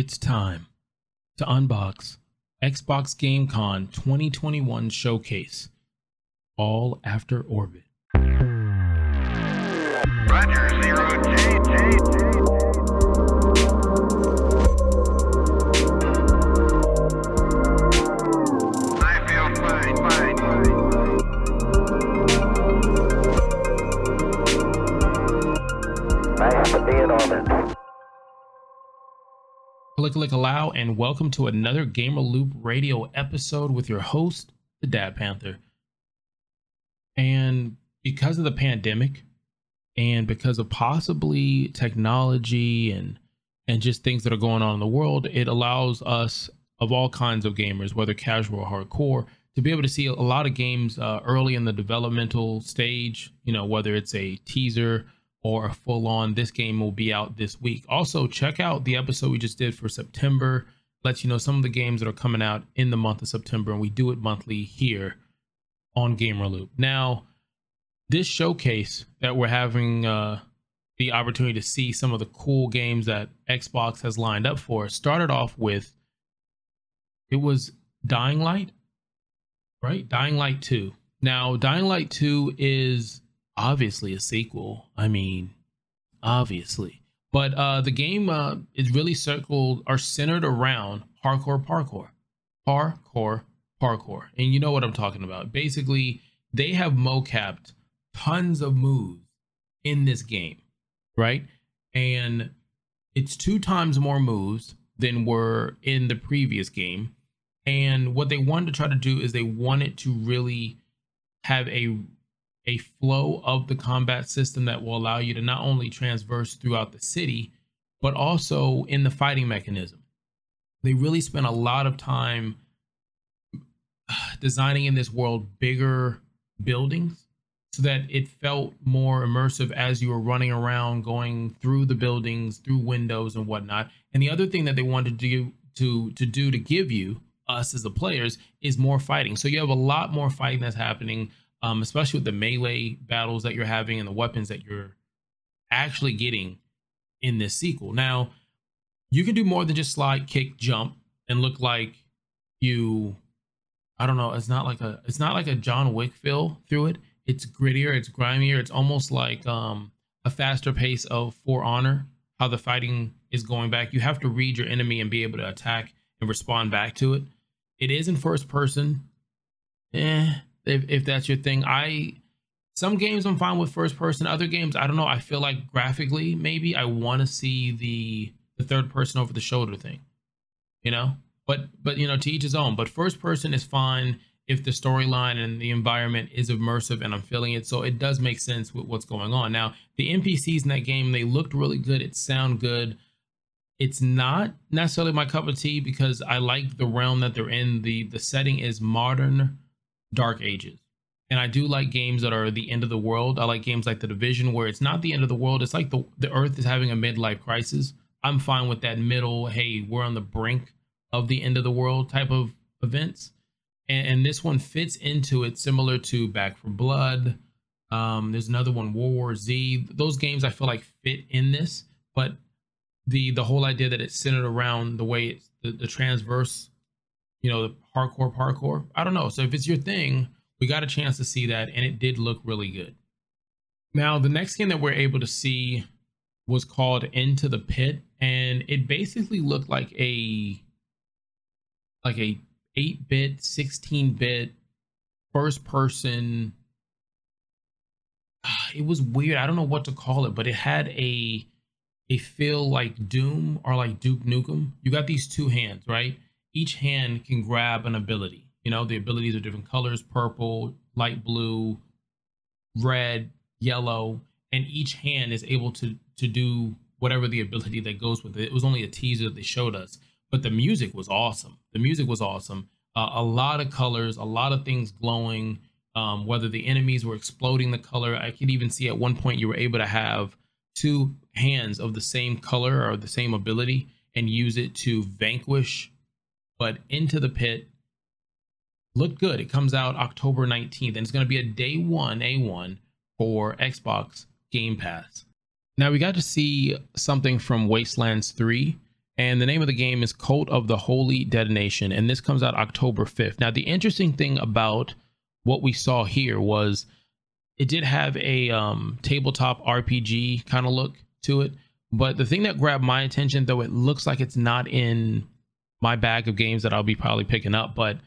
It's time to unbox Xbox Gamescom 2021 Showcase, all after orbit. Roger. Click, click, allow, and welcome to another Gamer Loop radio episode with your host, the Dad Panther. And because of the pandemic, and because of possibly technology and and just things that are going on in the world, it allows us of all kinds of gamers, whether casual or hardcore, to be able to see a lot of games uh, early in the developmental stage. You know, whether it's a teaser or a full on. This game will be out this week. Also, check out the episode we just did for September. Lets you know some of the games that are coming out in the month of September, and we do it monthly here on Gamer Loop. Now, this showcase that we're having uh, the opportunity to see some of the cool games that Xbox has lined up for started off with it was Dying Light, right? Dying Light 2. Now, Dying Light 2 is obviously a sequel. I mean, obviously. But uh, the game uh, is really circled or centered around hardcore parkour. Parkour parkour. And you know what I'm talking about. Basically, they have mocapped tons of moves in this game, right? And it's two times more moves than were in the previous game. And what they wanted to try to do is they wanted to really have a a flow of the combat system that will allow you to not only transverse throughout the city, but also in the fighting mechanism. They really spent a lot of time designing in this world bigger buildings so that it felt more immersive as you were running around, going through the buildings, through windows and whatnot. And the other thing that they wanted to do to to do to give you us as the players is more fighting. So you have a lot more fighting that's happening, um, especially with the melee battles that you're having and the weapons that you're actually getting in this sequel. Now, you can do more than just slide, kick, jump, and look like you. I don't know. It's not like a. It's not like a John Wick feel through it. It's grittier. It's grimier. It's almost like um, a faster pace of For Honor. How the fighting is going back. You have to read your enemy and be able to attack and respond back to it. It is in first person. Eh, if, if that's your thing. I some games I'm fine with first person. Other games, I don't know. I feel like graphically, maybe I want to see the the third person over the shoulder thing. You know? But but you know, to each his own. But first person is fine if the storyline and the environment is immersive and I'm feeling it. So it does make sense with what's going on. Now, the NPCs in that game, they looked really good. It sound good it's not necessarily my cup of tea because I like the realm that they're in. The the setting is modern dark ages. And I do like games that are the end of the world. I like games like The Division where it's not the end of the world. It's like the the earth is having a midlife crisis. I'm fine with that middle, hey, we're on the brink of the end of the world type of events. And, and this one fits into it similar to Back 4 Blood. Um, there's another one, World War Z. Those games I feel like fit in this, but the the whole idea that it's centered around the way it's the, the transverse, you know, the hardcore parkour. I don't know. So if it's your thing, we got a chance to see that, and it did look really good. Now the next game that we're able to see was called Into the Pit, and it basically looked like a like a 8-bit, 16-bit first person. Ah, it was weird. I don't know what to call it, but it had a a feel like Doom or like Duke Nukem. You got these two hands, right? Each hand can grab an ability. You know, the abilities are different colors purple, light blue, red, yellow, and each hand is able to to do whatever the ability that goes with it. It was only a teaser they showed us, but the music was awesome. The music was awesome. Uh, a lot of colors, a lot of things glowing. Um, whether the enemies were exploding the color, I could even see at one point you were able to have two hands of the same color or the same ability and use it to vanquish but into the pit looked good it comes out october 19th and it's going to be a day one a1 for xbox game pass now we got to see something from wastelands 3 And the name of the game is Cult of the Holy Detonation. And this comes out October 5th. Now, the interesting thing about what we saw here was it did have a um, tabletop RPG kind of look to it. But the thing that grabbed my attention, though it looks like it's not in my bag of games that I'll be probably picking up, but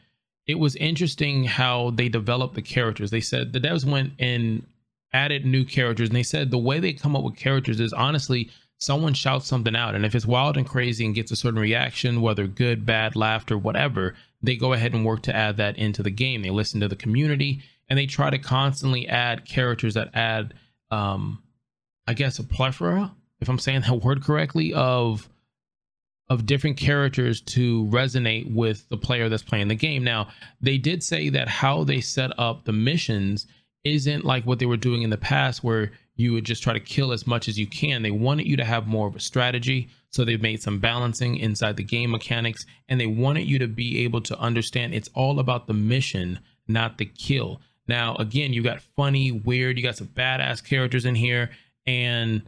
it was interesting how they developed the characters. They said the devs went and added new characters, and they said the way they come up with characters is honestly someone shouts something out, and if it's wild and crazy and gets a certain reaction, whether good, bad, laughter, whatever, they go ahead and work to add that into the game. They listen to the community and they try to constantly add characters that add, um, I guess, a plethora, if I'm saying that word correctly, of of different characters to resonate with the player that's playing the game. Now, they did say that how they set up the missions isn't like what they were doing in the past where you would just try to kill as much as you can. They wanted you to have more of a strategy. So they've made some balancing inside the game mechanics and they wanted you to be able to understand it's all about the mission, not the kill. Now, again, you got funny, weird, you got some badass characters in here, and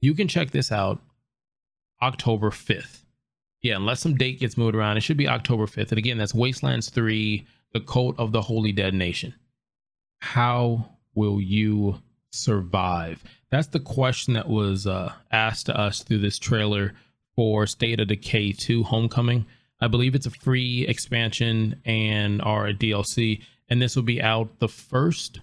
you can check this out October 5th. Yeah, unless some date gets moved around, it should be October 5th. And again, that's Wastelands 3, The Cult of the Holy Detonation. How will you survive? That's the question that was uh, asked to us through this trailer for State of Decay 2 Homecoming. I believe it's a free expansion and or a DLC, and this will be out the first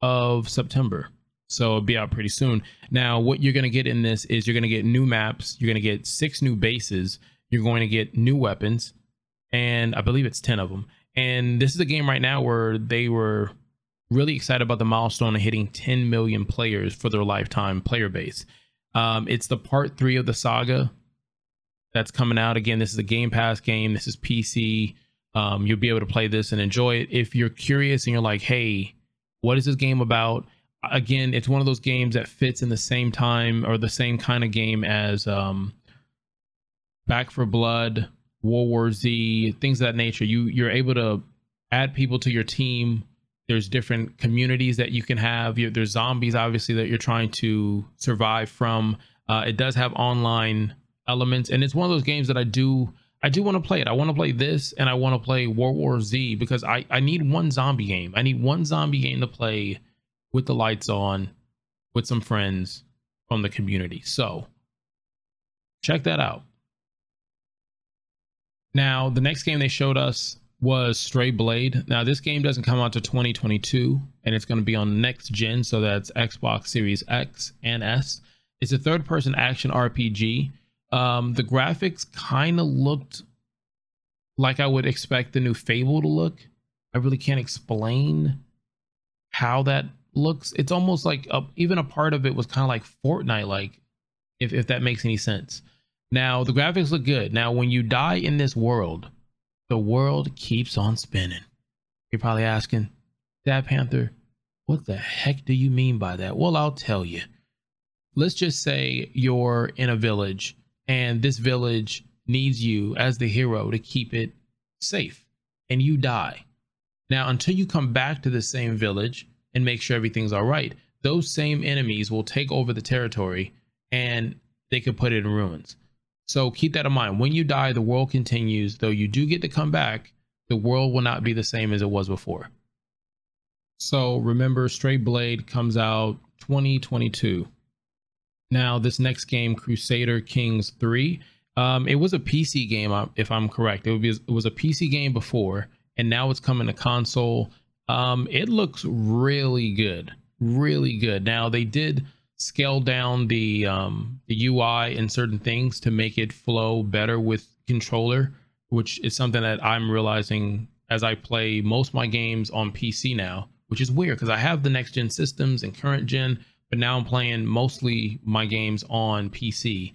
of September. So it'll be out pretty soon. Now, what you're going to get in this is you're going to get new maps, you're going to get six new bases, you're going to get new weapons, and I believe it's 10 of them. And this is a game right now where they were really excited about the milestone of hitting 10 million players for their lifetime player base. Um, it's the part three of the saga that's coming out. Again, this is a Game Pass game. This is PC. Um, you'll be able to play this and enjoy it. If you're curious and you're like, hey, what is this game about? Again, it's one of those games that fits in the same time or the same kind of game as um, Back 4 Blood, World War Z, things of that nature. You you're able to add people to your team. There's different communities that you can have. You, there's zombies, obviously, that you're trying to survive from. Uh, it does have online elements, and it's one of those games that I do I do want to play it. I want to play this and I want to play World War Z because I, I need one zombie game. I need one zombie game to play with the lights on with some friends from the community. So check that out. Now, the next game they showed us was Stray Blade. Now, this game doesn't come out to 2022 and it's going to be on next gen. So that's Xbox Series X and S. It's a third person action RPG um, the graphics kind of looked like I would expect the new Fable to look. I really can't explain how that looks. It's almost like a, even a part of it was kind of like Fortnite like, if, if that makes any sense. Now, the graphics look good. Now, when you die in this world, the world keeps on spinning. You're probably asking, Dad Panther, what the heck do you mean by that? Well, I'll tell you. Let's just say you're in a village and this village needs you as the hero to keep it safe and you die now until you come back to the same village and make sure everything's all right those same enemies will take over the territory and they could put it in ruins. So keep that in mind. When you die the world continues. Though you do get to come back the world will not be the same as it was before. So remember stray blade comes out 2022 now, this next game, Crusader Kings 3, um, it was a PC game, uh, if I'm correct. It, be, it was a PC game before, and now it's coming to console. Um, it looks really good, really good. Now, they did scale down the um, the UI and certain things to make it flow better with controller, which is something that I'm realizing as I play most of my games on PC now, which is weird because I have the next gen systems and current gen, but now I'm playing mostly my games on PC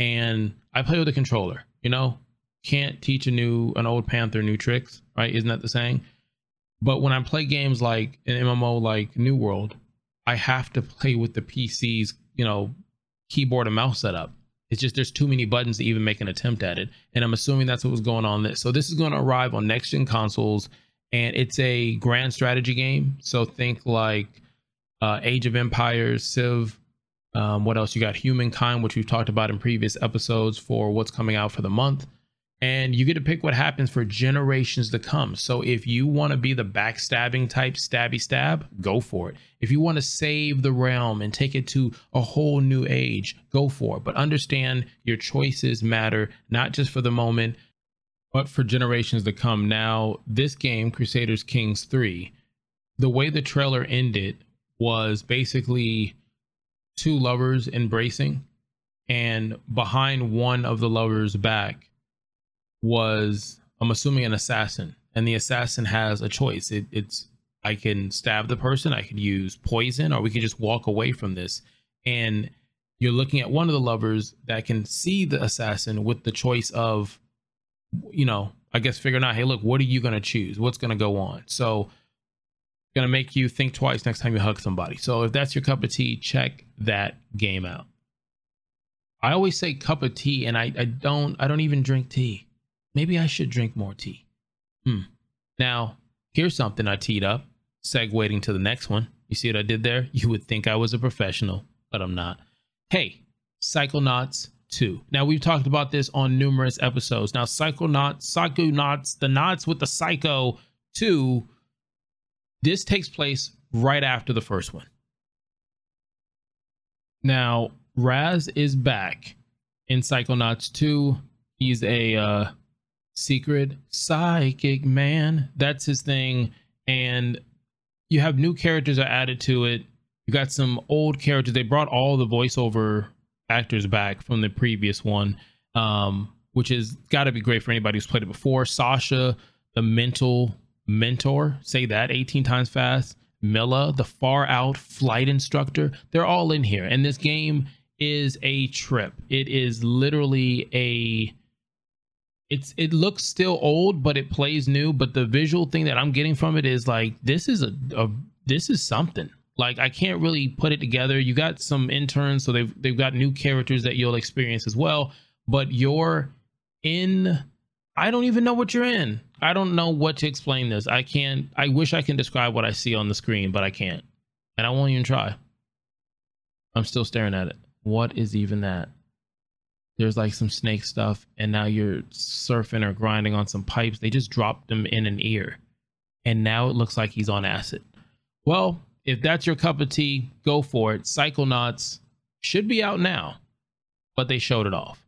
and I play with a controller, you know, can't teach a new, an old Panther new tricks, right? Isn't that the saying? But when I play games like an MMO like New World, I have to play with the PC's, you know, keyboard and mouse setup. It's just there's too many buttons to even make an attempt at it. And I'm assuming that's what was going on this. So this is going to arrive on next gen consoles and it's a grand strategy game. So think like uh, Age of Empires, Civ, Um, what else? You got Humankind, which we've talked about in previous episodes for what's coming out for the month. And you get to pick what happens for generations to come. So if you want to be the backstabbing type stabby stab, go for it. If you want to save the realm and take it to a whole new age, go for it. But understand your choices matter, not just for the moment, but for generations to come. Now, this game, Crusaders Kings 3, the way the trailer ended was basically two lovers embracing, and behind one of the lovers' back was, I'm assuming, an assassin. And the assassin has a choice. It, it's I can stab the person, I could use poison, or we could just walk away from this. And you're looking at one of the lovers that can see the assassin with the choice of, you know, I guess figuring out, hey, look, what are you to choose? What's to go on? So, to make you think twice next time you hug somebody. So, if that's your cup of tea, check that game out. I always say cup of tea, and I, I don't I don't even drink tea. Maybe I should drink more tea. Hmm. Now, here's something I teed up, segueing to the next one. You see what I did there? You would think I was a professional, but I'm not. Hey, Psychonauts 2. Now, we've talked about this on numerous episodes. Now, Psychonauts, Psychonauts, the knots with the Psycho 2, this takes place right after the first one. Now, Raz is back in Psychonauts 2. He's a uh, secret psychic man. That's his thing. And you have new characters are added to it. You got some old characters. They brought all the voiceover actors back from the previous one, um, which has got to be great for anybody who's played it before. Sasha, the mental mentor, say that 18 times fast. Milla, the far out flight instructor, they're all in here. And this game is a trip. It is literally a it's it looks still old, but it plays new. But the visual thing that I'm getting from it is like this is a, a this is something. Like I can't really put it together. You got some interns, so they've they've got new characters that you'll experience as well. But you're in I don't even know what you're in. I don't know what to explain this. I can't I wish I can describe what I see on the screen, but I can't. And I won't even try. I'm still staring at it. What is even that? There's like some snake stuff, and now you're surfing or grinding on some pipes. They just dropped him in an ear. And now it looks like he's on acid. Well, if that's your cup of tea, go for it. Psychonauts should be out now, but they showed it off.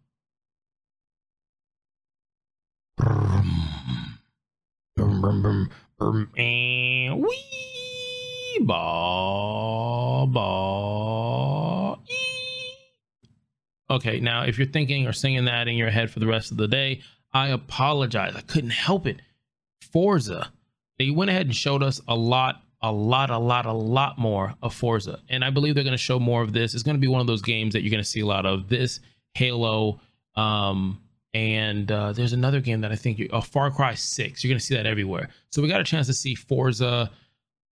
Wee ba ba. Okay, now if you're thinking or singing that in your head for the rest of the day, I apologize. I couldn't help it. Forza, they went ahead and showed us a lot, a lot, a lot, a lot more of Forza. And I believe they're going to show more of this. It's going to be one of those games that you're going to see a lot of this, Halo, um, and uh, there's another game that I think you, oh, Far Cry 6. You're going to see that everywhere. So we got a chance to see Forza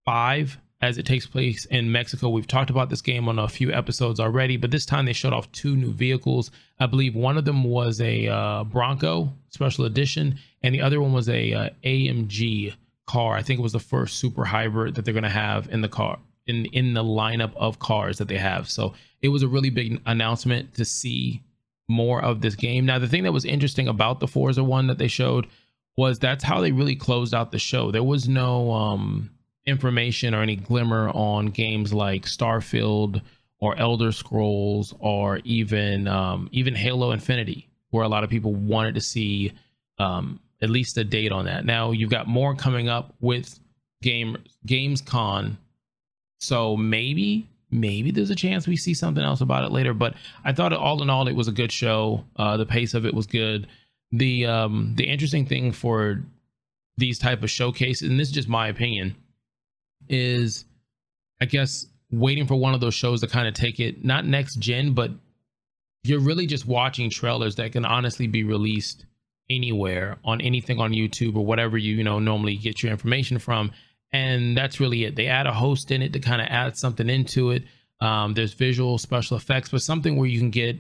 5 as it takes place in Mexico. We've talked about this game on a few episodes already, but this time they showed off two new vehicles. I believe one of them was a uh, Bronco Special Edition, and the other one was a uh, AMG car. I think it was the first super hybrid that they're going to have in the car in in the lineup of cars that they have. So it was a really big announcement to see more of this game. Now, the thing that was interesting about the Forza one that they showed was that's how they really closed out the show. There was no um information or any glimmer on games like Starfield or Elder Scrolls or even um, even Halo Infinity, where a lot of people wanted to see um, at least a date on that. Now you've got more coming up with game Gamescom, so maybe maybe there's a chance we see something else about it later. But I thought all in all it was a good show. Uh, the pace of it was good. The um, the interesting thing for these type of showcases, and this is just my opinion is I guess waiting for one of those shows to kind of take it not next gen, but you're really just watching trailers that can honestly be released anywhere on anything on YouTube or whatever you you know normally get your information from. And that's really it. They add a host in it to kind of add something into it. Um, there's visual special effects, but something where you can get,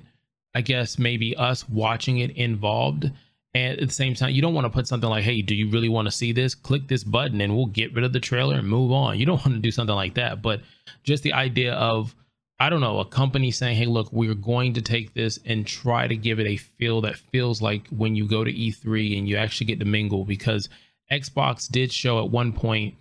I guess, maybe us watching it involved and at the same time, you don't want to put something like, hey, do you really want to see this? Click this button and we'll get rid of the trailer and move on. You don't want to do something like that. But just the idea of I don't know, a company saying, hey, look, we're going to take this and try to give it a feel that feels like when you go to E3 and you actually get to mingle because Xbox did show at one point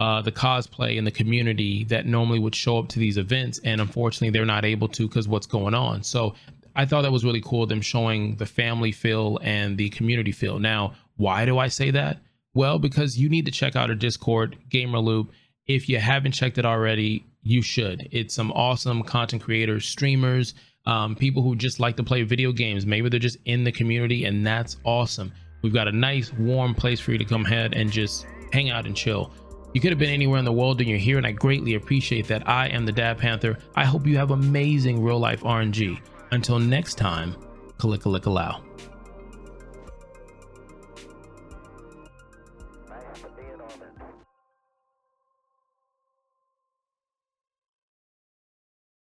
uh, the cosplay in the community that normally would show up to these events. And unfortunately, they're not able to because what's going on. So I thought that was really cool, them showing the family feel and the community feel. Now, why do I say that? Well, because you need to check out our Discord, Gamer Loop. If you haven't checked it already, you should. It's some awesome content creators, streamers, um, people who just like to play video games. Maybe they're just in the community, and that's awesome. We've got a nice, warm place for you to come ahead and just hang out and chill. You could have been anywhere in the world and you're here, and I greatly appreciate that. I am the Dad Panther. I hope you have amazing real life RNG. Until next time, Kalika Lika Lao.